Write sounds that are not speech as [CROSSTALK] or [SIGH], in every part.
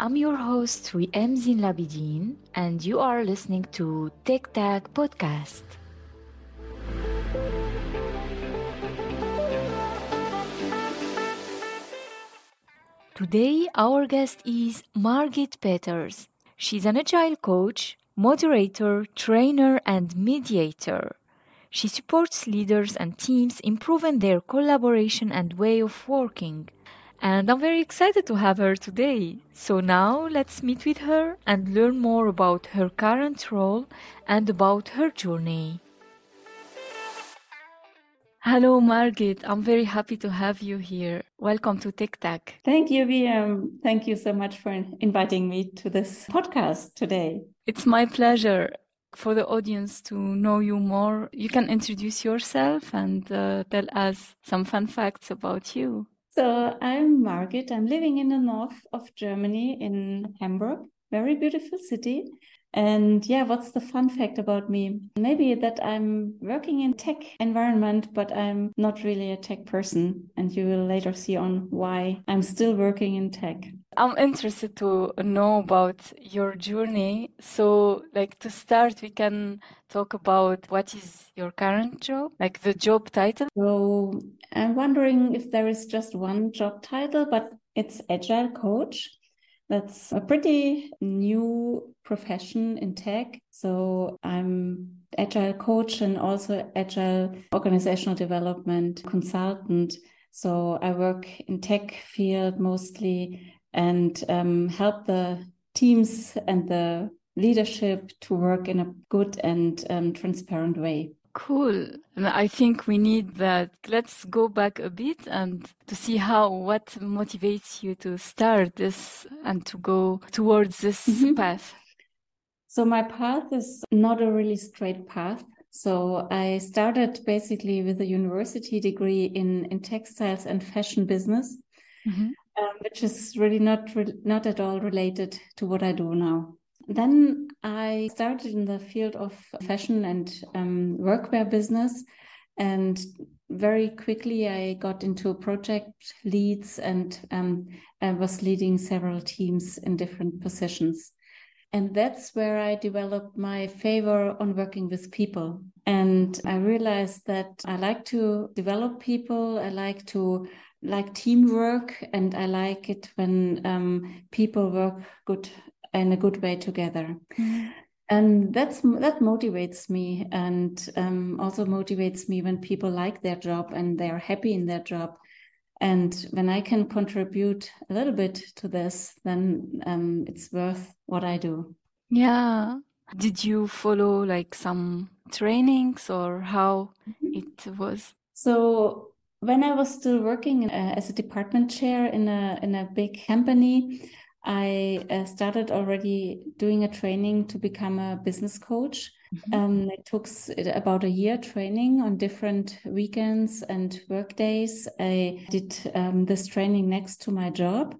I'm your host Wiem Zin Labidin, and you are listening to Tech Tak Podcast. Today, our guest is Margit Peters. She's an agile coach, moderator, trainer, and mediator. She supports leaders and teams improving their collaboration and way of working. And I'm very excited to have her today. So now let's meet with her and learn more about her current role and about her journey. Hello, Margit. I'm very happy to have you here. Welcome to Tech Tak. Thank you, Wiem. Thank you so much for inviting me to this podcast today. It's my pleasure. For the audience to know you more, you can introduce yourself and uh, tell us some fun facts about you. So, I'm Margit. I'm living in the north of Germany in Hamburg, very beautiful city. And yeah, what's the fun fact about me? Maybe that I'm working in tech environment, but I'm not really a tech person. And you will later see on why I'm still working in tech. I'm interested to know about your journey. So, like to start, we can talk about what is your current job, like the job title. So, I'm wondering if there is just one job title, but it's agile coach. That's a pretty new profession in tech. So I'm agile coach and also agile organizational development consultant. So I work in tech field mostly and um, help the teams and the leadership to work in a good and um, transparent way. Cool. I think we need that. Let's go back a bit and to see how what motivates you to start this and to go towards this mm-hmm. path. So my path is not a really straight path. So I started basically with a university degree in, in textiles and fashion business, mm-hmm. Um, which is really not re- not at all related to what I do now. Then I started in the field of fashion and um, workwear business. And very quickly, I got into project leads and um, I was leading several teams in different positions. And that's where I developed my favor on working with people. And I realized that I like to develop people. I like to like teamwork and I like it when um, people work good in a good way together. Mm. And that's that motivates me, and um, also motivates me when people like their job and they are happy in their job. And when I can contribute a little bit to this, then um, it's worth what I do. Yeah. Did you follow like some trainings or how mm-hmm. it was? So when I was still working uh, as a department chair in a in a big company, I uh, started already doing a training to become a business coach. Mm-hmm. Um, it took about a year training on different weekends and work days. I did um, this training next to my job.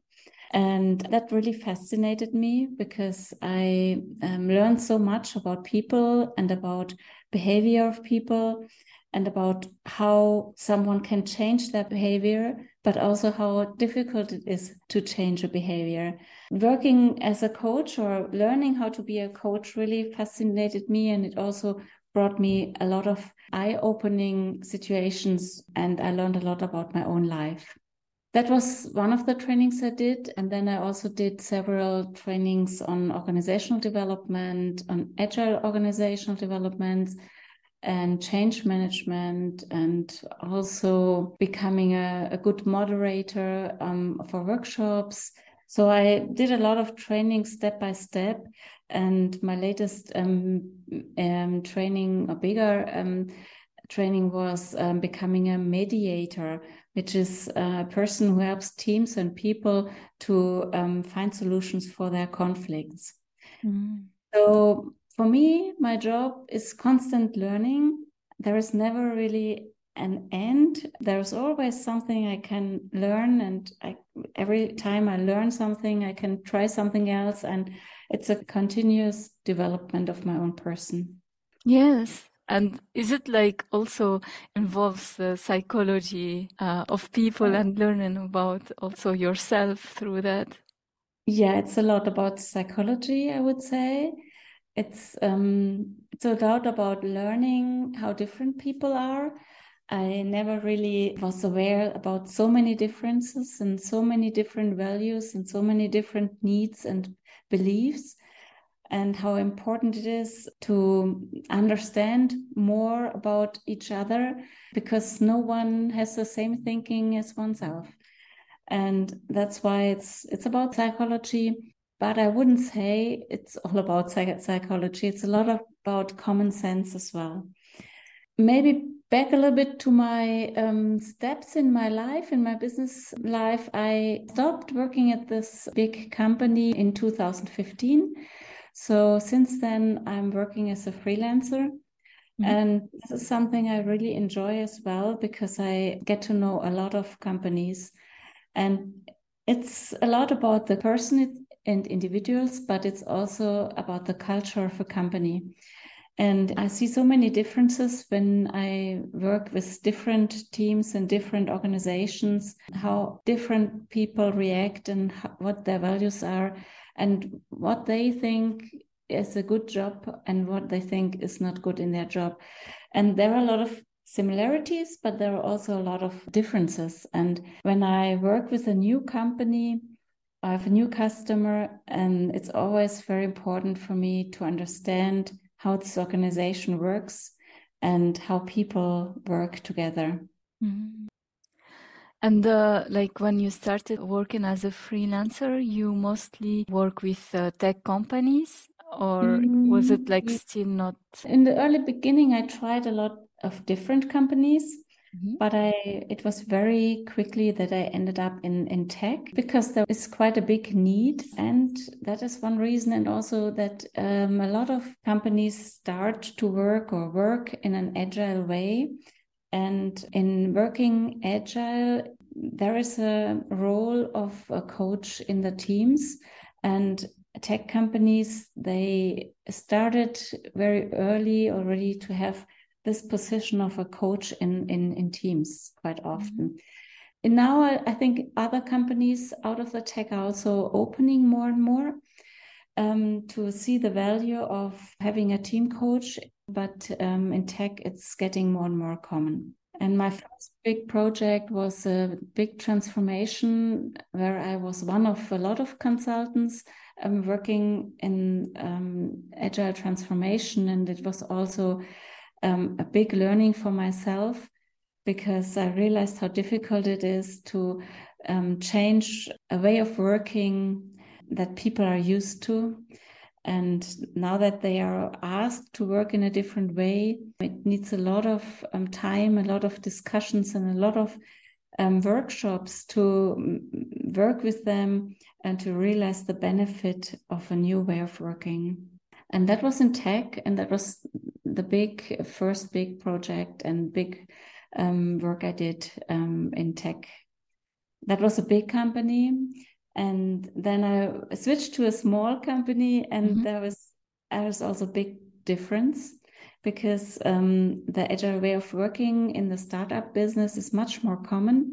And that really fascinated me because I um, learned so much about people and about behavior of people and about how someone can change their behavior, but also how difficult it is to change a behavior. Working as a coach or learning how to be a coach really fascinated me, and it also brought me a lot of eye opening situations, and I learned a lot about my own life. That was one of the trainings I did. And then I also did several trainings on organizational development, on agile organizational developments, and change management and also becoming a, a good moderator um, for workshops. So I did a lot of training step by step. And my latest um, um, training, a bigger um, training, was um, becoming a mediator, which is a person who helps teams and people to um, find solutions for their conflicts. Mm. So for me, my job is constant learning. There is never really an end. There's always something I can learn, and I, every time I learn something, I can try something else, and it's a continuous development of my own person. Yes. And is it like also involves the psychology uh, of people and learning about also yourself through that? Yeah, it's a lot about psychology, I would say. It's um, it's a lot about learning how different people are. I never really was aware about so many differences and so many different values and so many different needs and beliefs and how important it is to understand more about each other because no one has the same thinking as oneself and that's why it's it's about psychology but i wouldn't say it's all about psych- psychology it's a lot of, about common sense as well maybe back a little bit to my um, steps in my life in my business life i stopped working at this big company in 2015 so since then, I'm working as a freelancer. Mm-hmm. And this is something I really enjoy as well because I get to know a lot of companies. And it's a lot about the person and individuals, but it's also about the culture of a company. And I see so many differences when I work with different teams and different organizations, how different people react and what their values are and what they think is a good job and what they think is not good in their job. And there are a lot of similarities, but there are also a lot of differences. And when I work with a new company, I have a new customer, and it's always very important for me to understand how this organization works and how people work together. Mm-hmm. And uh, like when you started working as a freelancer, you mostly work with uh, tech companies, or mm, was it like still not? In the early beginning, I tried a lot of different companies. Mm-hmm. But I, it was very quickly that I ended up in, in tech because there is quite a big need. And that is one reason. And also that um, a lot of companies start to work or work in an agile way. And in working agile, there is a role of a coach in the teams. And tech companies, they started very early already to have this position of a coach in, in, in teams quite often. Mm-hmm. And now I, I, think other companies out of the tech are also opening more and more um, to see the value of having a team coach but um, in tech, it's getting more and more common. And my first big project was a big transformation where I was one of a lot of consultants um, working in um, agile transformation. And it was also um, a big learning for myself because I realized how difficult it is to um, change a way of working that people are used to and now that they are asked to work in a different way, it needs a lot of um, time, a lot of discussions, and a lot of um, workshops to mm, work with them and to realize the benefit of a new way of working. And that was in tech, and that was the big first big project and big um, work I did um, in tech. That was a big company and then I switched to a small company, and mm-hmm. there was there was also a big difference because um, the agile way of working in the startup business is much more common.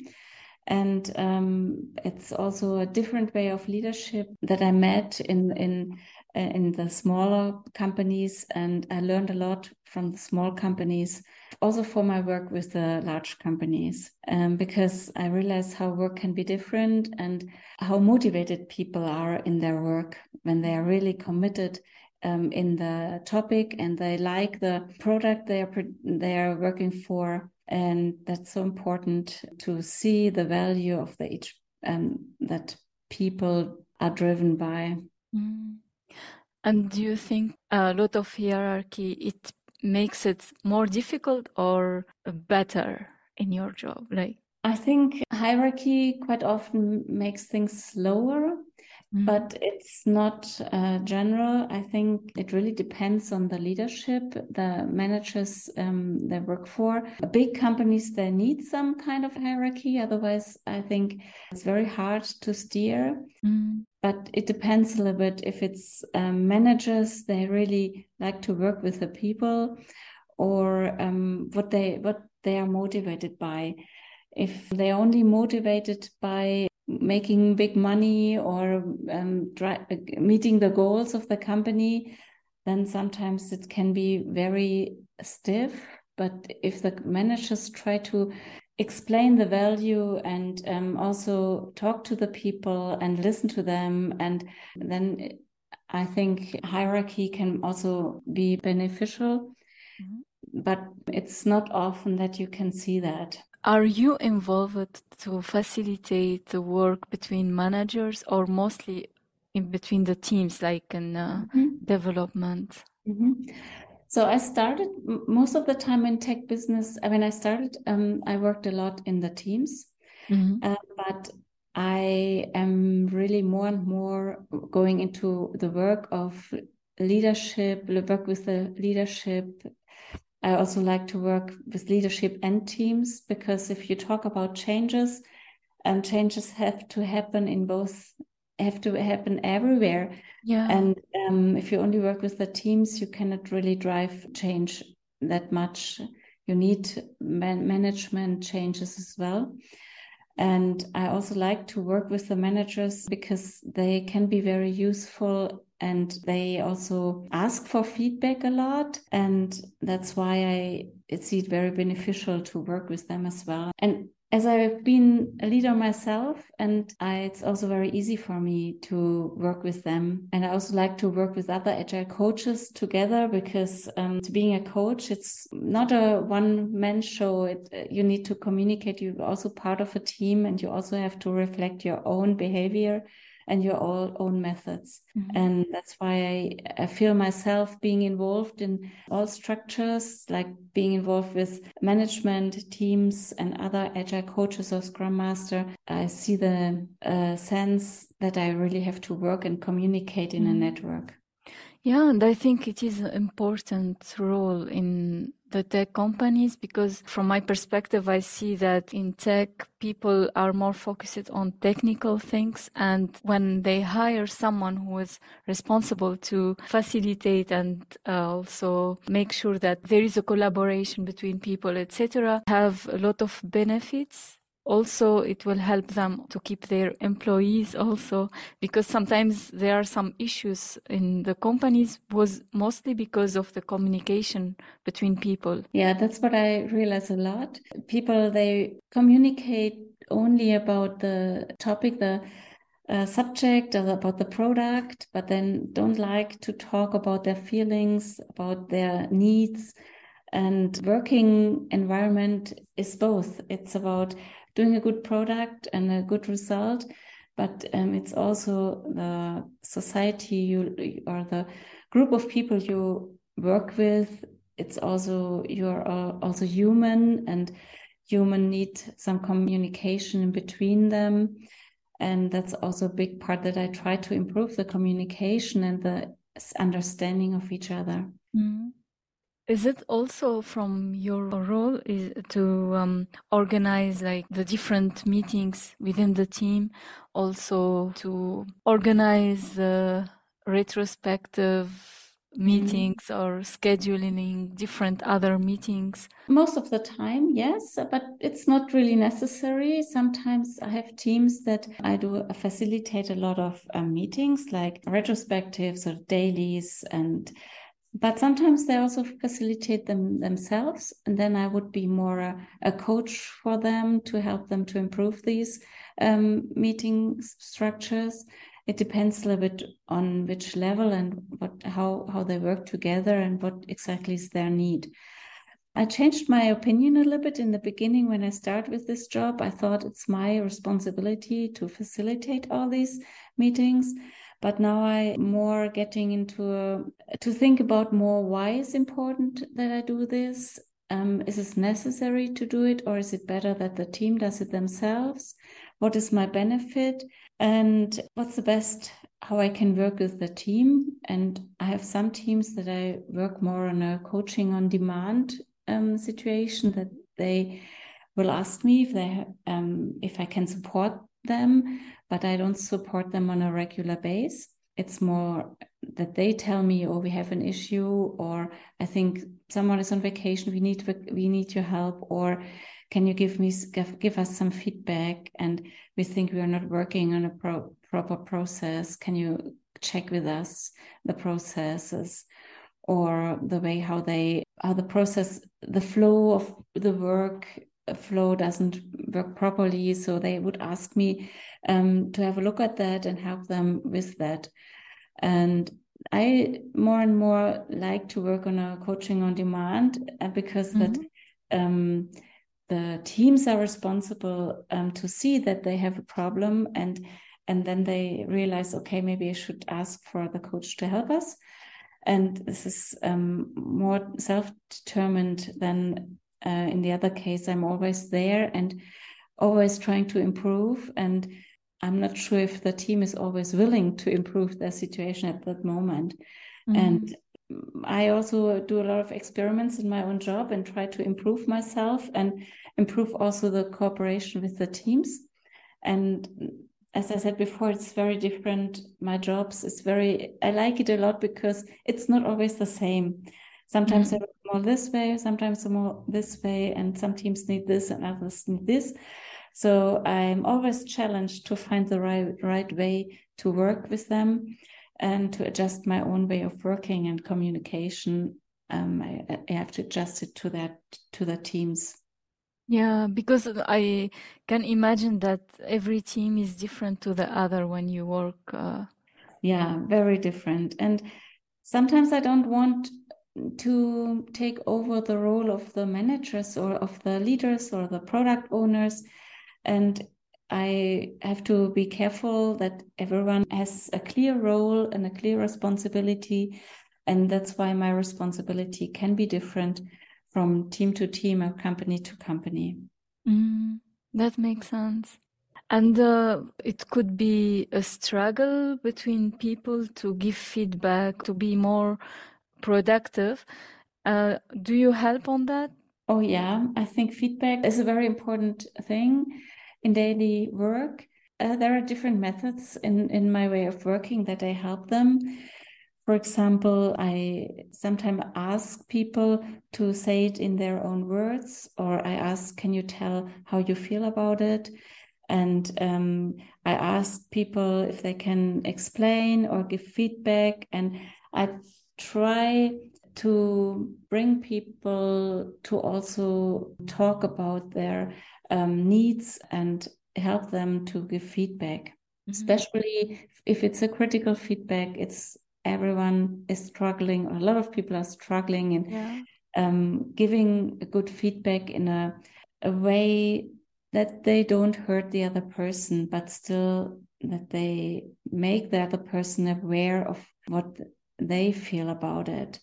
And um, it's also a different way of leadership that I met in in in the smaller companies, and I learned a lot from the small companies, also for my work with the large companies, um, because I realized how work can be different and how motivated people are in their work when they are really committed um, in the topic and they like the product they are they are working for, and that's so important to see the value of the each um, that people are driven by. Mm. And do you think a lot of hierarchy it makes it more difficult or better in your job? Like I think hierarchy quite often makes things slower Mm-hmm. But it's not uh, general. I think it really depends on the leadership, the managers um, they work for. Big companies, they need some kind of hierarchy. Otherwise, I think it's very hard to steer. Mm. But it depends a little bit if it's um, managers, they really like to work with the people or um, what they what they are motivated by if they're only motivated by making big money or um, meeting the goals of the company, then sometimes it can be very stiff. But if the managers try to explain the value and um, also talk to the people and listen to them, and then I think hierarchy can also be beneficial. Mm -hmm. But it's not often that you can see that. Are you involved to facilitate the work between managers or mostly in between the teams, like in uh, mm-hmm. development? Mm-hmm. So I started most of the time in tech business. I mean, I started, um, I worked a lot in the teams, mm-hmm. uh, but I am really more and more going into the work of leadership, work with the leadership I also like to work with leadership and teams because if you talk about changes, um, changes have to happen in both, have to happen everywhere. Yeah. And um, if you only work with the teams, you cannot really drive change that much. You need man management changes as well. And I also like to work with the managers because they can be very useful and they also ask for feedback a lot and that's why i see it very beneficial to work with them as well and as I've been a leader myself, and I, it's also very easy for me to work with them. And I also like to work with other agile coaches together because um, to being a coach, it's not a one man show. It, you need to communicate. You're also part of a team, and you also have to reflect your own behavior and your own methods. Mm-hmm. And that's why I, I feel myself being involved in all structures, like being involved with management teams and other agile coaches or scrum master. I see the uh, sense that I really have to work and communicate in mm-hmm. a network. Yeah, and I think it is an important role in the tech companies because from my perspective i see that in tech people are more focused on technical things. And when they hire someone who is responsible to facilitate and uh, also make sure that there is a collaboration between people etc have a lot of benefits also it will help them to keep their employees also because sometimes there are some issues in the companies was mostly because of the communication between people. Yeah that's what i realize a lot. People they communicate only about the topic the uh, subject or about the product but then don't like to talk about their feelings about their needs. And working environment is both. It's about doing a good product and a good result but um, it's also the society you or the group of people you work with. It's also you're also human and human need some communication in between them. And that's also a big part that i try to improve the communication and the understanding of each other. Mm. Is it also from your role is to um, organize like the different meetings within the team, also to organize the retrospective meetings mm. or scheduling different other meetings? Most of the time, yes, but it's not really necessary. Sometimes I have teams that I do facilitate a lot of uh, meetings like retrospectives or dailies and but sometimes they also facilitate them themselves and then i would be more a, a coach for them to help them to improve these um, meeting structures. It depends a little bit on which level and what how how they work together and what exactly is their need. I changed my opinion a little bit in the beginning when i started with this job. I thought it's my responsibility to facilitate all these meetings but now I more getting into a, to think about more why is important that I do this. Um, is it necessary to do it, or is it better that the team does it themselves? What is my benefit, and what's the best how I can work with the team? And I have some teams that I work more on a coaching on demand um, situation that they will ask me if they um, if I can support them but I don't support them on a regular base. it's more that they tell me, "Oh, we have an issue," or "I think someone is on vacation. We need we need your help," or "Can you give me give, us some feedback?" And we think we are not working on a pro proper process. Can you check with us the processes or the way how they how the process the flow of the work uh, flow doesn't work properly so they would ask me um, to have a look at that and help them with that and i more and more like to work on a coaching on demand uh, because mm -hmm. that mm-hmm. um, the teams are responsible um, to see that they have a problem and and then they realize okay maybe i should ask for the coach to help us and this is um, more self-determined than uh, in the other case i'm always there and always trying to improve and i'm not sure if the team is always willing to improve their situation at that moment mm-hmm. and i also do a lot of experiments in my own job and try to improve myself and improve also the cooperation with the teams and as I said before, it's very different. My jobs is very, I like it a lot because it's not always the same. Sometimes mm-hmm. they're more this way, sometimes they're more this way, and some teams need this and others need this. So I'm always challenged to find the right right way to work with them and to adjust my own way of working and communication. Um, I, I have to adjust it to that to the teams. Yeah, because I can imagine that every team is different to the other when you work. Uh... Yeah, very different. And sometimes I don't want to take over the role of the managers or of the leaders or the product owners. And I have to be careful that everyone has a clear role and a clear responsibility. And that's why my responsibility can be different from team to team or company to company. Mm, that makes sense. And uh, it could be a struggle between people to give feedback, to be more productive. Uh, do you help on that? Oh, yeah. I think feedback is a very important thing in daily work. Uh, there are different methods in, in my way of working that I help them. For example, I sometimes ask people to say it in their own words, or I ask, Can you tell how you feel about it? And um, I ask people if they can explain or give feedback. And I try to bring people to also talk about their um, needs and help them to give feedback. Mm-hmm. Especially if it's a critical feedback, it's everyone is struggling, or a lot of people are struggling in yeah. um, giving good feedback in a, a way that they don't hurt the other person, but still that they make the other person aware of what they feel about it.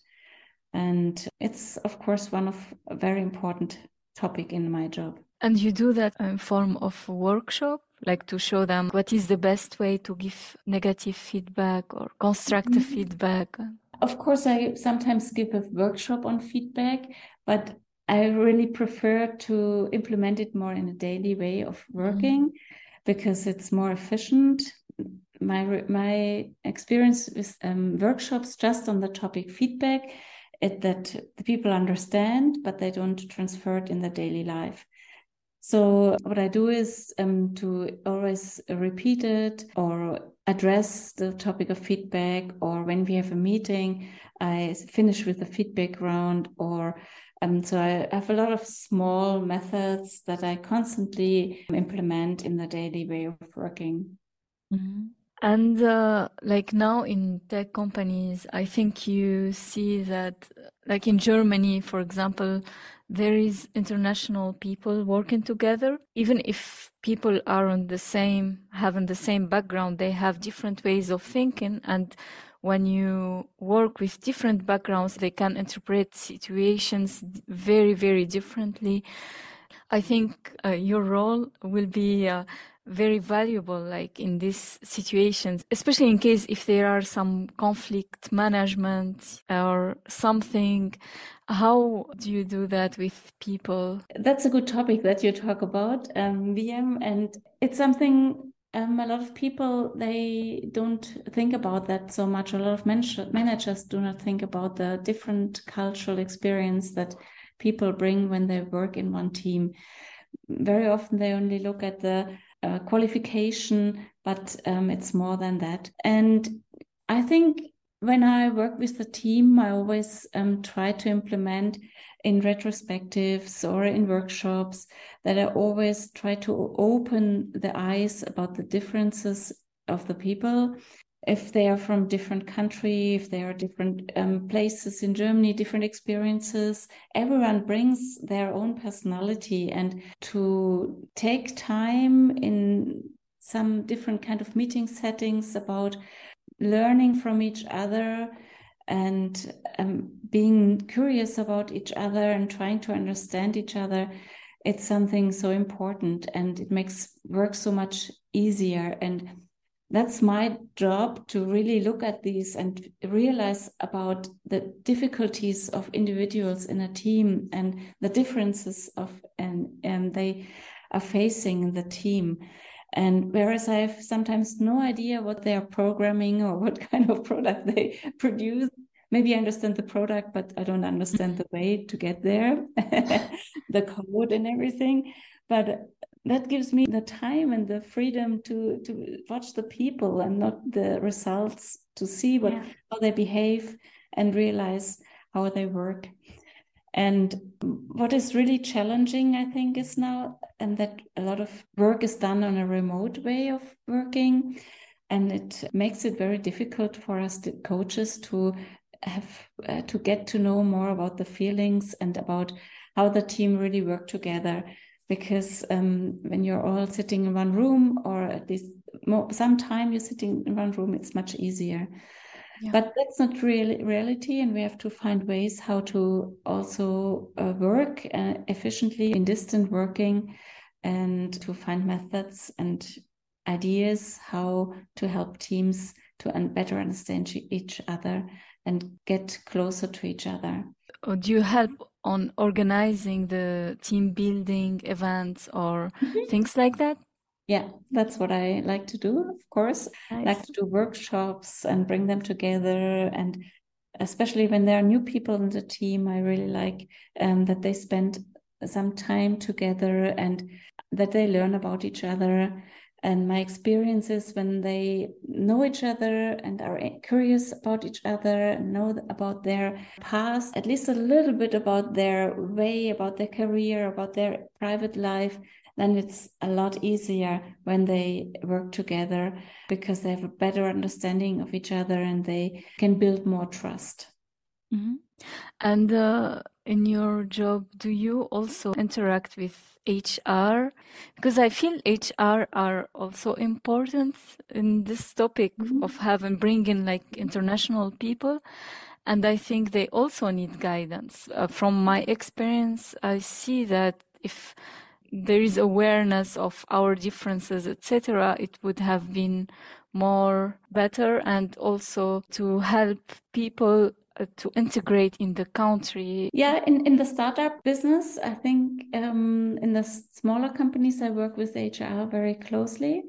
And it's, of course, one of a very important topic in my job. And you do that in form of workshop, like to show them what is the best way to give negative feedback or constructive mm-hmm. feedback. Of course, I sometimes give a workshop on feedback, but I really prefer to implement it more in a daily way of working mm-hmm. because it's more efficient. My my experience with um, workshops just on the topic feedback, it, that the people understand, but they don't transfer it in their daily life. So what I do is um, to always repeat it or address the topic of feedback, or when we have a meeting, I finish with the feedback round, or um, so I have a lot of small methods that I constantly implement in the daily way of working. Mm-hmm. And uh, like now in tech companies, I think you see that, like in Germany, for example, there is international people working together. Even if people are on the same having the same background they have different ways of thinking. And when you work with different backgrounds they can interpret situations very very differently. I think uh, your role will be uh, very valuable like in these situations especially in case if there are some conflict management or something how do you do that with people that's a good topic that you talk about um, Wiem and it's something um, a lot of people they don't think about that so much. A lot of man- managers do not think about the different cultural experience that people bring when they work in one team. Very often they only look at the uh, qualification, but um, it's more than that. And I think when I work with the team, I always um, try to implement in retrospectives or in workshops that I always try to open the eyes about the differences of the people. If they are from different country, if they are different um, places in Germany, different experiences, everyone brings their own personality, and to take time in some different kind of meeting settings about learning from each other and um, being curious about each other and trying to understand each other it's something so important. And it makes work so much easier. And that's my job to really look at these and realize about the difficulties of individuals in a team and the differences of and and they are facing in the team. And whereas I have sometimes no idea what they are programming or what [LAUGHS] kind of product they produce, maybe I understand the product, but I don't understand mm-hmm. the way to get there, [LAUGHS] the code and everything. But that gives me the time and the freedom to to watch the people and not the results to see what yeah. how they behave and realize how they work and what is really challenging, I think, is now, and that a lot of work is done on a remote way of working. And it makes it very difficult for us, the coaches, to have uh, to get to know more about the feelings and about how the team really work together. Because um, when you're all sitting in one room, or at least more, some time you're sitting in one room, it's much easier. But that's not really reality, and we have to find ways how to also uh, work uh, efficiently in distant working, and to find methods and ideas how to help teams to un better understand each other and get closer to each other. Uh, do you help on organizing the team building events or mm -hmm. things like that? Yeah, that's what I like to do, of course. Nice. like to do workshops and bring them together. And especially when there are new people in the team, I really like um, that they spend some time together and that they learn about each other. And my experiences when they know each other and are curious about each other, know about their past, at least a little bit about their way, about their career, about their private life, then it's a lot easier when they work together because they have a better understanding of each other and they can build more trust. Mm-hmm. And uh, in your job, do you also interact with HR? Because I feel HR are also important in this topic mm-hmm. of having bringing like international people. And I think they also need guidance. Uh, from my experience, I see that if there is awareness of our differences, etc., it would have been more better and also to help people to integrate in the country. Yeah, in, in the startup business, I think um, in the smaller companies, I work with HR very closely.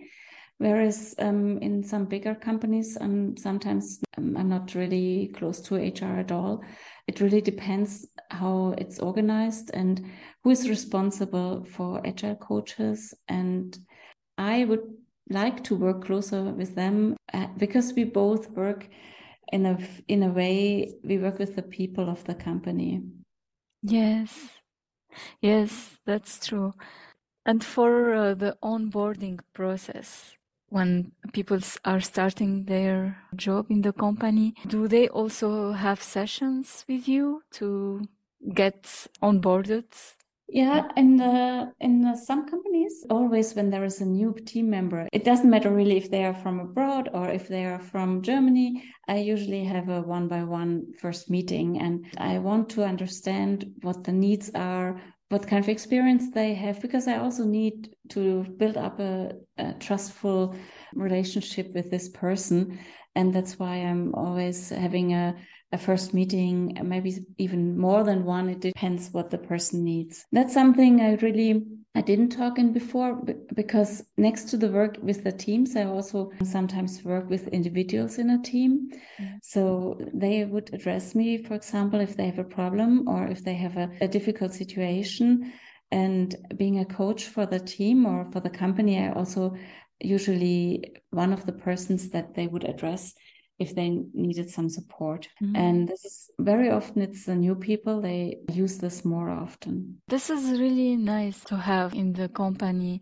Whereas um, in some bigger companies, um, sometimes um, I'm not really close to HR at all. It really depends how it's organized and who is responsible for agile coaches. And I would like to work closer with them uh, because we both work in a in a way we work with the people of the company. Yes, yes, that's true. And for uh, the onboarding process, when people are starting their job in the company, do they also have sessions with you to get onboarded? Yeah, in the in some companies, always when there is a new team member, it doesn't matter really if they are from abroad or if they are from Germany. I usually have a one by one first meeting, and I want to understand what the needs are, what kind of experience they have because I also need to build up a, a, trustful relationship with this person. And that's why I'm always having a, a first meeting, maybe even more than one. It depends what the person needs. That's something I really I didn't talk in before because next to the work with the teams, I also sometimes work with individuals in a team. Mm. So they would address me, for example, if they have a problem or if they have a, a difficult situation. And being a coach for the team or for the company, I also usually one of the persons that they would address if they needed some support. Mm-hmm. And this is very often it's the new people, they use this more often. This is really nice to have in the company.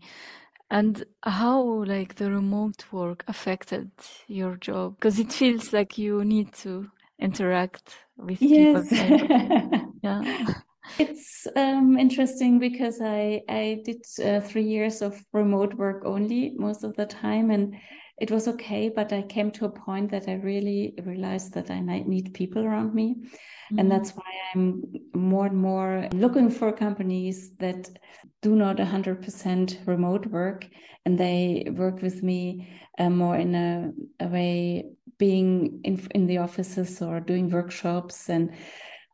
And how like the remote work affected your job? Because it feels like you need to interact with yes. people. [LAUGHS] yeah. [LAUGHS] It's um, interesting because I I did uh, three years of remote work only most of the time, and it was okay, but I came to a point that I really realized that I need people around me. Mm-hmm. And that's why I'm more and more looking for companies that do not 100% remote work and they work with me uh, more in a, a, way being in, in the offices or doing workshops and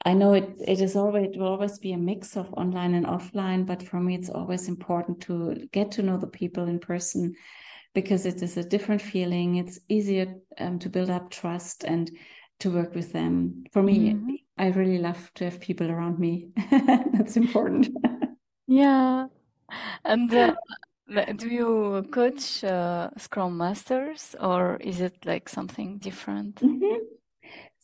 I know it it is always it will always be a mix of online and offline, but for me it's always important to get to know the people in person because it is a different feeling. It's easier um, to build up trust and to work with them. For me, mm-hmm. I really love to have people around me. [LAUGHS] That's important. [LAUGHS] yeah. And uh, do you coach uh, Scrum Masters or is it like something different? Mm-hmm.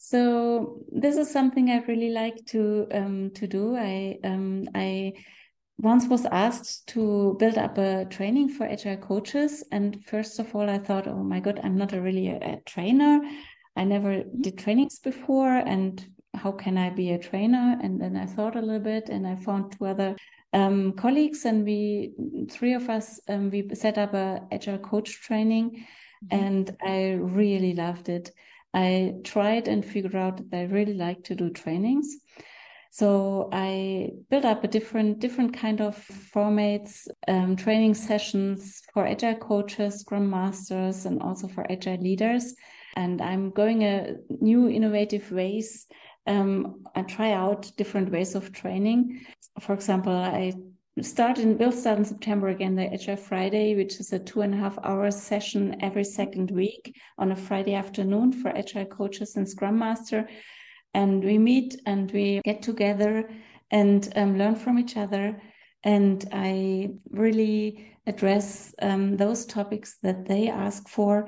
So this is something I really like to um, to do. I um, I once was asked to build up a training for agile coaches and first of all i thought oh my god i'm not a really a, a trainer i never mm-hmm. did trainings before and how can i be a trainer and then i thought a little bit and i found two other um, colleagues and we three of us um, we set up a agile coach training mm-hmm. and i really loved it i tried and figured out that i really like to do trainings so I built up a different different kind of formats, um, training sessions for agile coaches, scrum masters, and also for agile leaders. And I'm going a new innovative ways. Um, I try out different ways of training. For example, I start in will start in September again the Agile Friday, which is a two and a half hour session every second week on a Friday afternoon for agile coaches and Scrum Master and we meet and we get together and um, learn from each other. And I really address um, those topics that they ask for.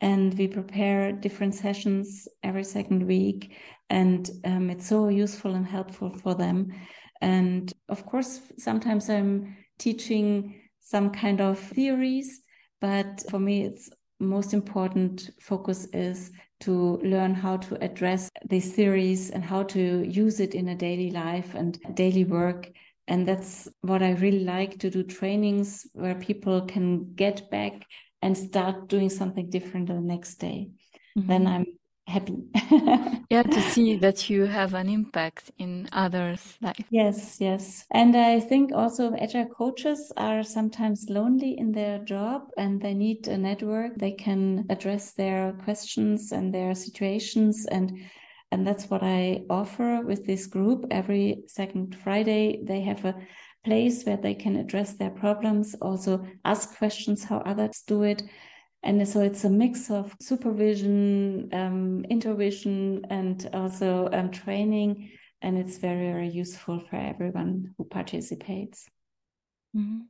And we prepare different sessions every second week. And um, it's so useful and helpful for them. And of course, sometimes I'm teaching some kind of theories, but for me, it's most important focus is to learn how to address these theories and how to use it in a daily life and daily work. And that's what I really like to do trainings where people can get back and start doing something different the next day. Mm-hmm. Then I'm happy. [LAUGHS] yeah, to see [LAUGHS] that you have an impact in others' life. Yes, yes. And I think also agile coaches are sometimes lonely in their job and they need a network. They can address their questions and their situations and and that's what I offer with this group. Every second Friday, they have a place where they can address their problems, also ask questions how others do it and so it's a mix of supervision, um, intervision, and also um, training. And it's very, very useful for everyone who participates. Mm-hmm.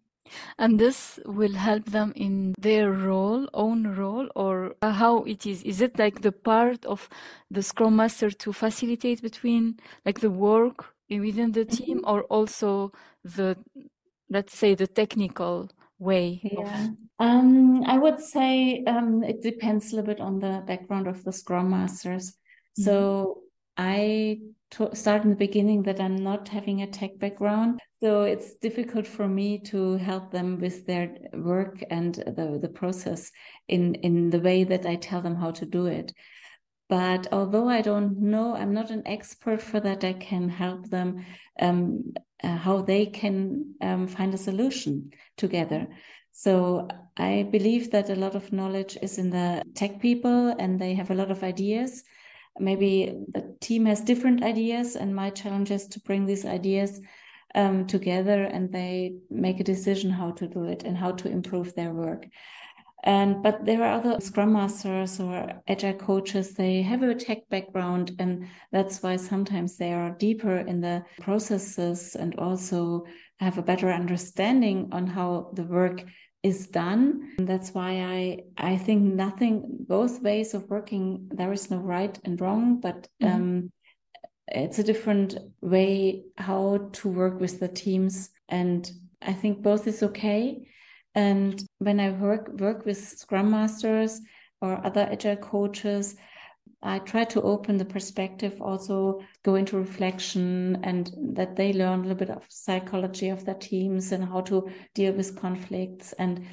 And this will help them in their role, own role, or how it is. Is it like the part of the Scrum Master to facilitate between like the work within the team, mm-hmm. or also the, let's say, the technical way yeah. Um, I would say um, it depends a little bit on the background of the Scrum Masters. Mm-hmm. So I to start in the beginning that I'm not having a tech background. So it's difficult for me to help them with their work and the, the process in, in the way that I tell them how to do it. But although I don't know, I'm not an expert for that, I can help them um, uh, how they can um, find a solution together. So I believe that a lot of knowledge is in the tech people and they have a lot of ideas. Maybe the team has different ideas, and my challenge is to bring these ideas um, together and they make a decision how to do it and how to improve their work. And but there are other scrum masters or agile coaches, they have a tech background, and that's why sometimes they are deeper in the processes and also have a better understanding on how the work is done. And that's why I I think nothing both ways of working there is no right and wrong, but mm-hmm. um, it's a different way how to work with the teams, and I think both is okay. And when I work work with Scrum Masters or other agile coaches, I try to open the perspective, also go into reflection, and that they learn a little bit of psychology of their teams and how to deal with conflicts. And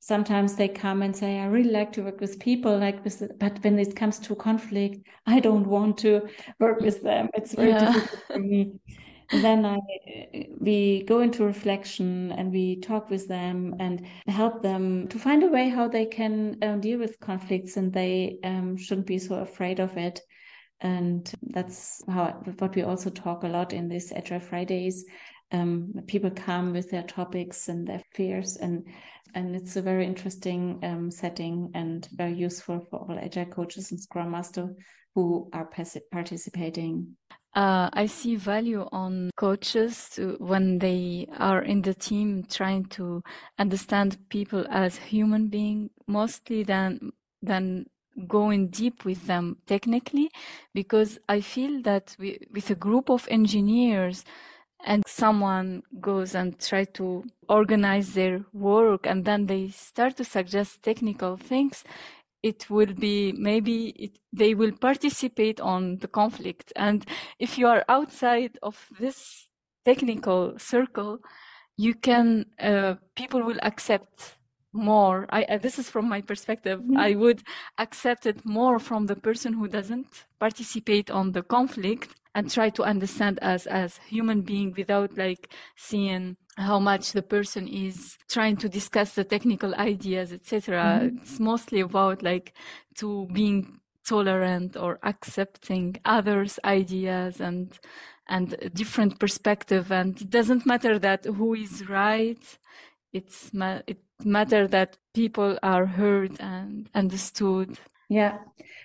sometimes they come and say, "I really like to work with people, like with," but when it comes to conflict, I don't want to work with them. It's very yeah. difficult for me then I, we go into reflection and we talk with them and help them to find a way how they can um, deal with conflicts and they um, shouldn't be so afraid of it. And that's how what we also talk a lot in these Agile Fridays. Um, people come with their topics and their fears, and and it's a very interesting um, setting and very useful for all Agile coaches and Scrum Master who are participating. Uh, I see value on coaches to, when they are in the team trying to understand people as human being mostly than than going deep with them technically because I feel that we, with a group of engineers and someone goes and try to organize their work and then they start to suggest technical things it will be maybe it, they will participate on the conflict. And if you are outside of this technical circle you can uh, people will accept more. I, uh, this is from my perspective. Mm-hmm. i would accept it more from the person who doesn't participate on the conflict and try to understand us as human being without like seeing how much the person is trying to discuss the technical ideas etc mm-hmm. it's mostly about like to being tolerant or accepting others ideas and and different perspective. And it doesn't matter that who is right. It's ma- it matter that people are heard and understood yeah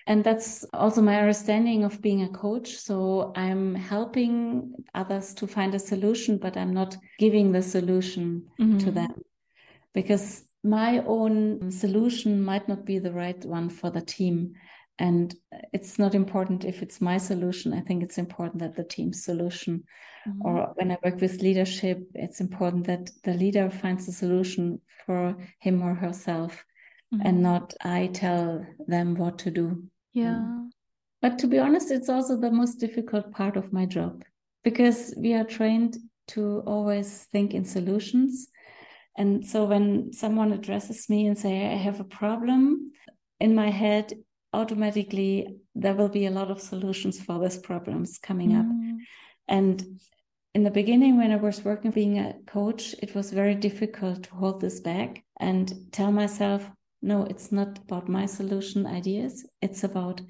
and that's also my understanding of being a coach. So I'm helping others to find a solution, but I'm not giving the solution mm-hmm. to them because my own solution might not be the right one for the team. And it's not important if it's my solution. I think it's important that the team's solution, mm-hmm. or when I work with leadership, it's important that the leader finds a solution for him or herself mm-hmm. and not I tell them what to do. Yeah. Mm. But to be honest, it's also the most difficult part of my job because we are trained to always think in solutions. And so when someone addresses me and say I have a problem in my head, automatically there will be a lot of solutions for these problems coming mm. up. And in the beginning, when I was working being a coach, it was very difficult to hold this back and tell myself, no, it's not about my solution ideas. It's about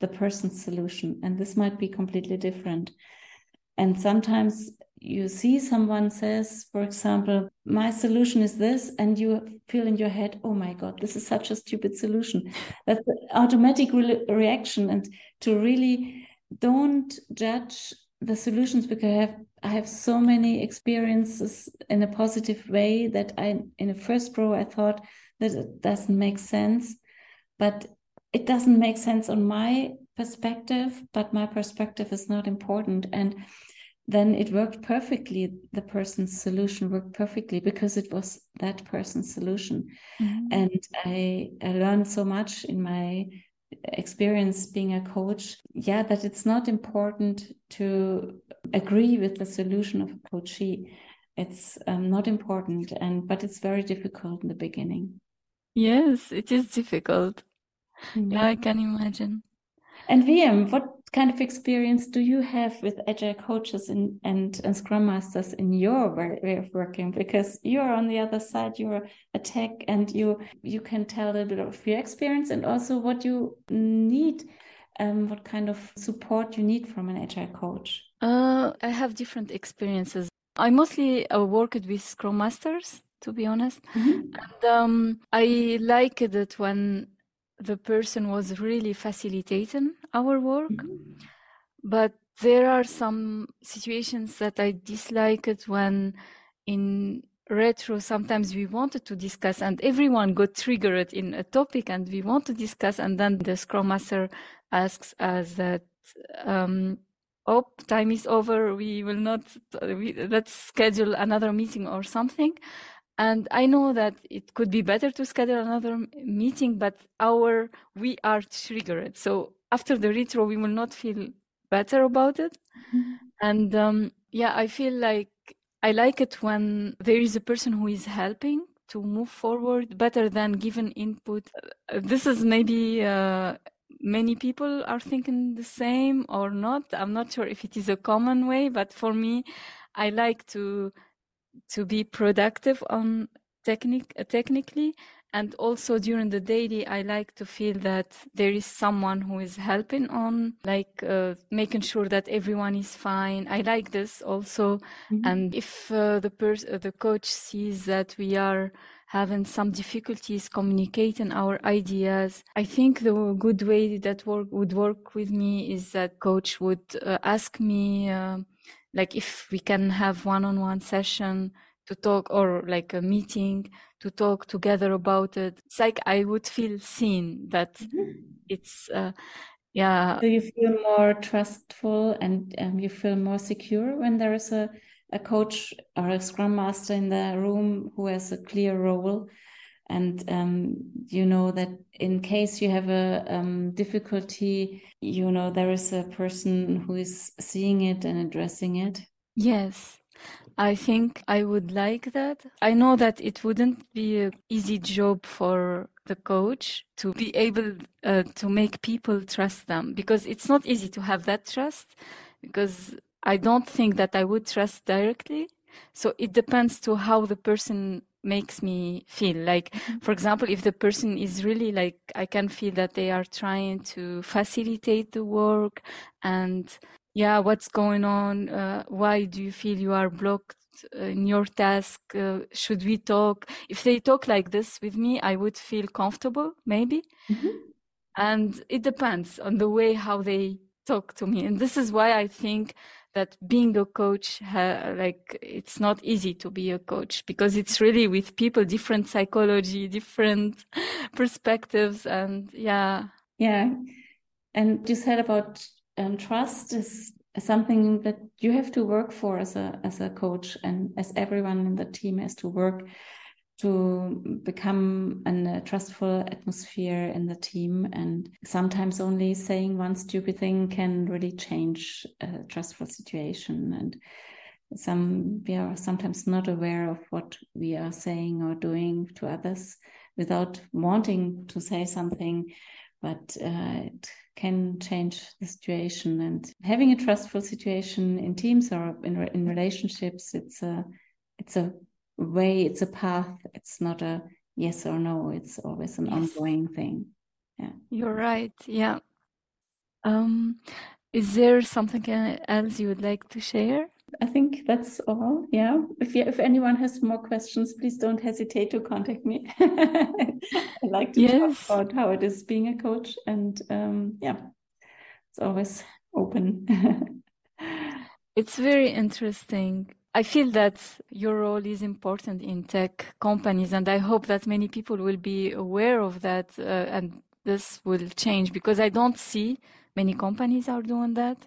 the person's solution. And this might be completely different. And sometimes you see someone says, for example, my solution is this, and you feel in your head, oh my God, this is such a stupid solution. [LAUGHS] That's an automatic re reaction. And to really don't judge the solutions because I have I have so many experiences in a positive way that I in the first row I thought that it doesn't make sense. But it doesn't make sense on my perspective, but my perspective is not important. And then it worked perfectly. The person's solution worked perfectly because it was that person's solution. Mm-hmm. And I, I learned so much in my experience being a coach yeah that it's not important to agree with the solution of a coachee it's um, not important and but it's very difficult in the beginning Yes, it is difficult. Yeah, I can imagine. And Wiem, what kind of experience do you have with agile coaches and, and, and scrum masters in your way of working? Because you're on the other side, you're a tech and you you can tell a little bit of your experience and also what you need, um, what kind of support you need from an agile coach. Uh, I have different experiences I mostly uh, worked with Scrum Masters, to be honest. Mm-hmm. And um, I liked it when the person was really facilitating our work. Mm-hmm. But there are some situations that I dislike it when in retro sometimes we wanted to discuss and everyone got triggered in a topic and we want to discuss and then the scrum master asks us that um, oh time is over we will not we, let's schedule another meeting or something and i know that it could be better to schedule another meeting but our we are triggered so after the retro we will not feel better about it mm-hmm. and um, yeah i feel like I like it when there is a person who is helping to move forward better than given input. Uh, this is maybe uh, many people are thinking the same or not. I'm not sure if it is a common way, but for me, I like to to be productive on technique uh, technically. And also during the daily i like to feel that there is someone who is helping on like uh, making sure that everyone is fine. I like this also. Mm-hmm. and if uh, the person uh, the coach sees that we are having some difficulties communicating our ideas i think the good way that work would work with me is that coach would uh, ask me uh, like if we can have one-on-one session to talk or like a meeting to talk together about it it's like i would feel seen that mm-hmm. it's uh, yeah do you feel more trustful and um, you feel more secure when there is a, a coach or a scrum master in the room who has a clear role and um, you know that in case you have a um, difficulty you know there is a person who is seeing it and addressing it yes I think I would like that. I know that it wouldn't be an easy job for the coach to be able uh, to make people trust them because it's not easy to have that trust because I don't think that I would trust directly. So it depends to how the person makes me feel. Like mm-hmm. for example if the person is really like i can feel that they are trying to facilitate the work and yeah what's going on uh, why do you feel you are blocked in your task? Uh, should we talk? If they talk like this with me i would feel comfortable maybe. Mm-hmm. and it depends on the way how they talk to me. And this is why i think that being a coach like it's not easy to be a coach because it's really with people different psychology different [LAUGHS] perspectives and yeah. Yeah. And you said about um, trust is something that you have to work for as a as a coach and as everyone in the team has to work to become a trustful atmosphere in the team and sometimes only saying one stupid thing can really change a trustful situation. And some we are sometimes not aware of what we are saying or doing to others without wanting to say something but uh, it can change the situation. And having a trustful situation in teams or in, in relationships it's a it's a way it's a path it's not a yes or no it's always an yes. ongoing thing yeah you're right yeah um is there something else you would like to share I think that's all. Yeah. If you, if anyone has more questions, please don't hesitate to contact me. [LAUGHS] I like to yes. talk about how it is being a coach, and um, yeah, it's always open. [LAUGHS] it's very interesting. I feel that your role is important in tech companies, and I hope that many people will be aware of that, uh, and this will change because I don't see many companies are doing that.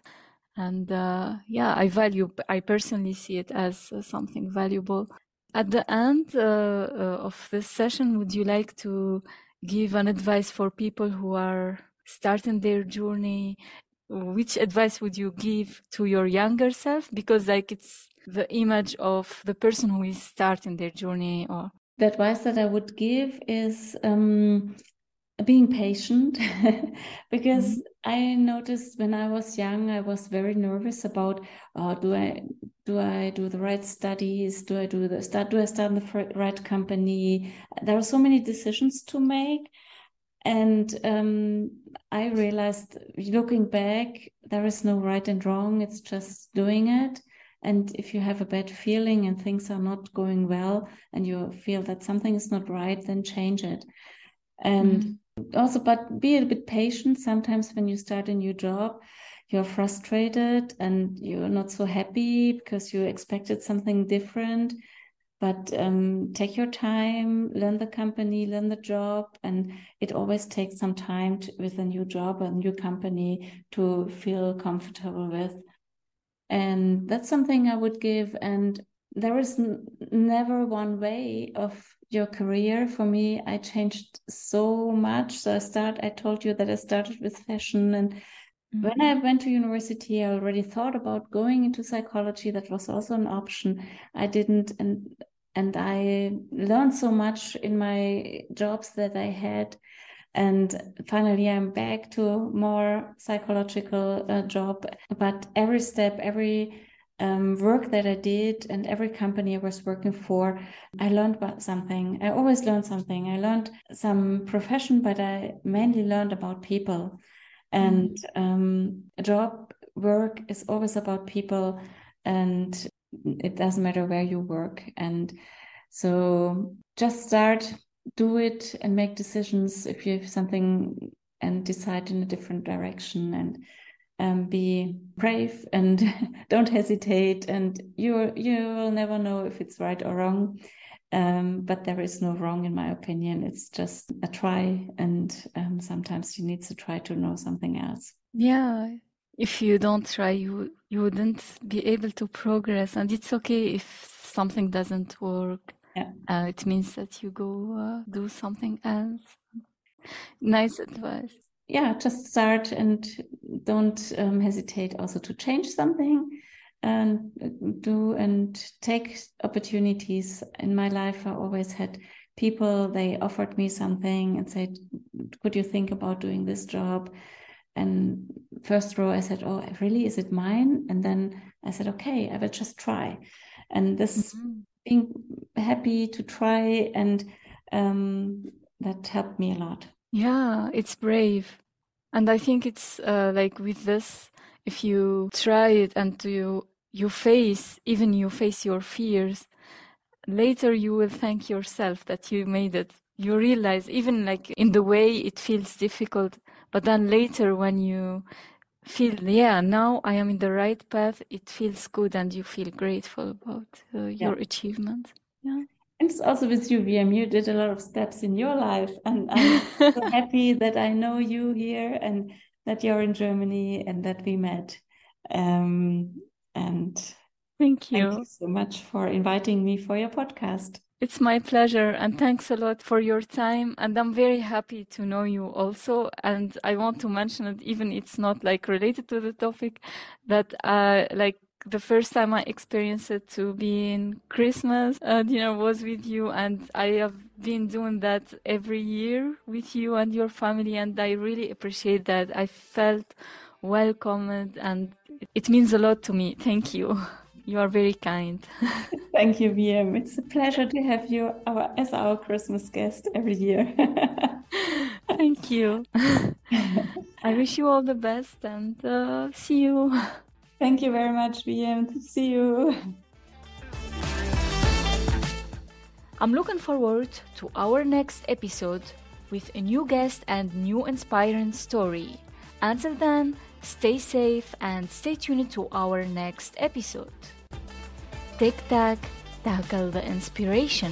And uh, yeah i value i personally see it as uh, something valuable. At the end uh, uh, of this session would you like to give an advice for people who are starting their journey? Which advice would you give to your younger self? Because like it's the image of the person who is starting their journey or the advice that i would give is um, being patient [LAUGHS] because mm-hmm. I noticed when I was young, I was very nervous about uh, do I do I do the right studies? Do I do the start? Do I start in the right company? There are so many decisions to make, and um, I realized looking back, there is no right and wrong. It's just doing it, And if you have a bad feeling and things are not going well and you feel that something is not right, then change it. And mm. also, but be a bit patient. Sometimes when you start a new job, you're frustrated and you're not so happy because you expected something different. But um, take your time, learn the company, learn the job, and it always takes some time to, with a new job, a new company to feel comfortable with and that's something i would give. And there is never one way of your career. For me i changed so much. So i start i told you that i started with fashion. And mm-hmm. when i went to university i already thought about going into psychology. That was also an option. I didn't. And and i learned so much in my jobs that i had and finally i'm back to more psychological uh, job. But every step every um, work that i did and every company i was working for i learned about something. I always learned something. I learned some profession but i mainly learned about people. And mm. um, job work is always about people and it doesn't matter where you work. And so just start do it and make decisions if you have something and decide in a different direction and um, be brave and [LAUGHS] don't hesitate and you you will never know if it's right or wrong. Um, but there is no wrong in my opinion. It's just a try and um, sometimes you need to try to know something else. Yeah. If you don't try you you wouldn't be able to progress. And it's okay if something doesn't work yeah. Uh, it means that you go uh, do something else. Nice advice. Yeah, just start and don't um, hesitate also to change something and do and take opportunities. In my life, I always had people, they offered me something and said, Could you think about doing this job? And first row, I said, Oh, really? Is it mine? And then I said, Okay, I will just try. And this mm-hmm being happy to try and um, that helped me a lot. Yeah it's brave. And i think it's uh, like with this if you try it and you you face even you face your fears later you will thank yourself that you made it. You realize even like in the way it feels difficult but then later when you feel yeah now i am in the right path it feels good and you feel grateful about uh, your yeah. achievement yeah and it's also with you Wiem. You did a lot of steps in your life, and [LAUGHS] I'm so happy that I know you here and that you're in Germany and that we met. Um, and thank you. thank you so much for inviting me for your podcast. It's my pleasure and thanks a lot for your time. And I'm very happy to know you also. And I want to mention it, even it's not like related to the topic, that uh, like the first time I experienced it to be in Christmas uh, dinner was with you, and I have been doing that every year with you and your family, and I really appreciate that. I felt welcomed, and it means a lot to me. Thank you. [LAUGHS] You are very kind. [LAUGHS] Thank you, Wiem. It's a pleasure to have you our, as our Christmas guest every year. [LAUGHS] Thank you. [LAUGHS] I wish you all the best and uh, see you. Thank you very much, Wiem. See you. I'm looking forward to our next episode with a new guest and new inspiring story. Until then, stay safe and stay tuned to our next episode. Tech Tak, tackle the inspiration.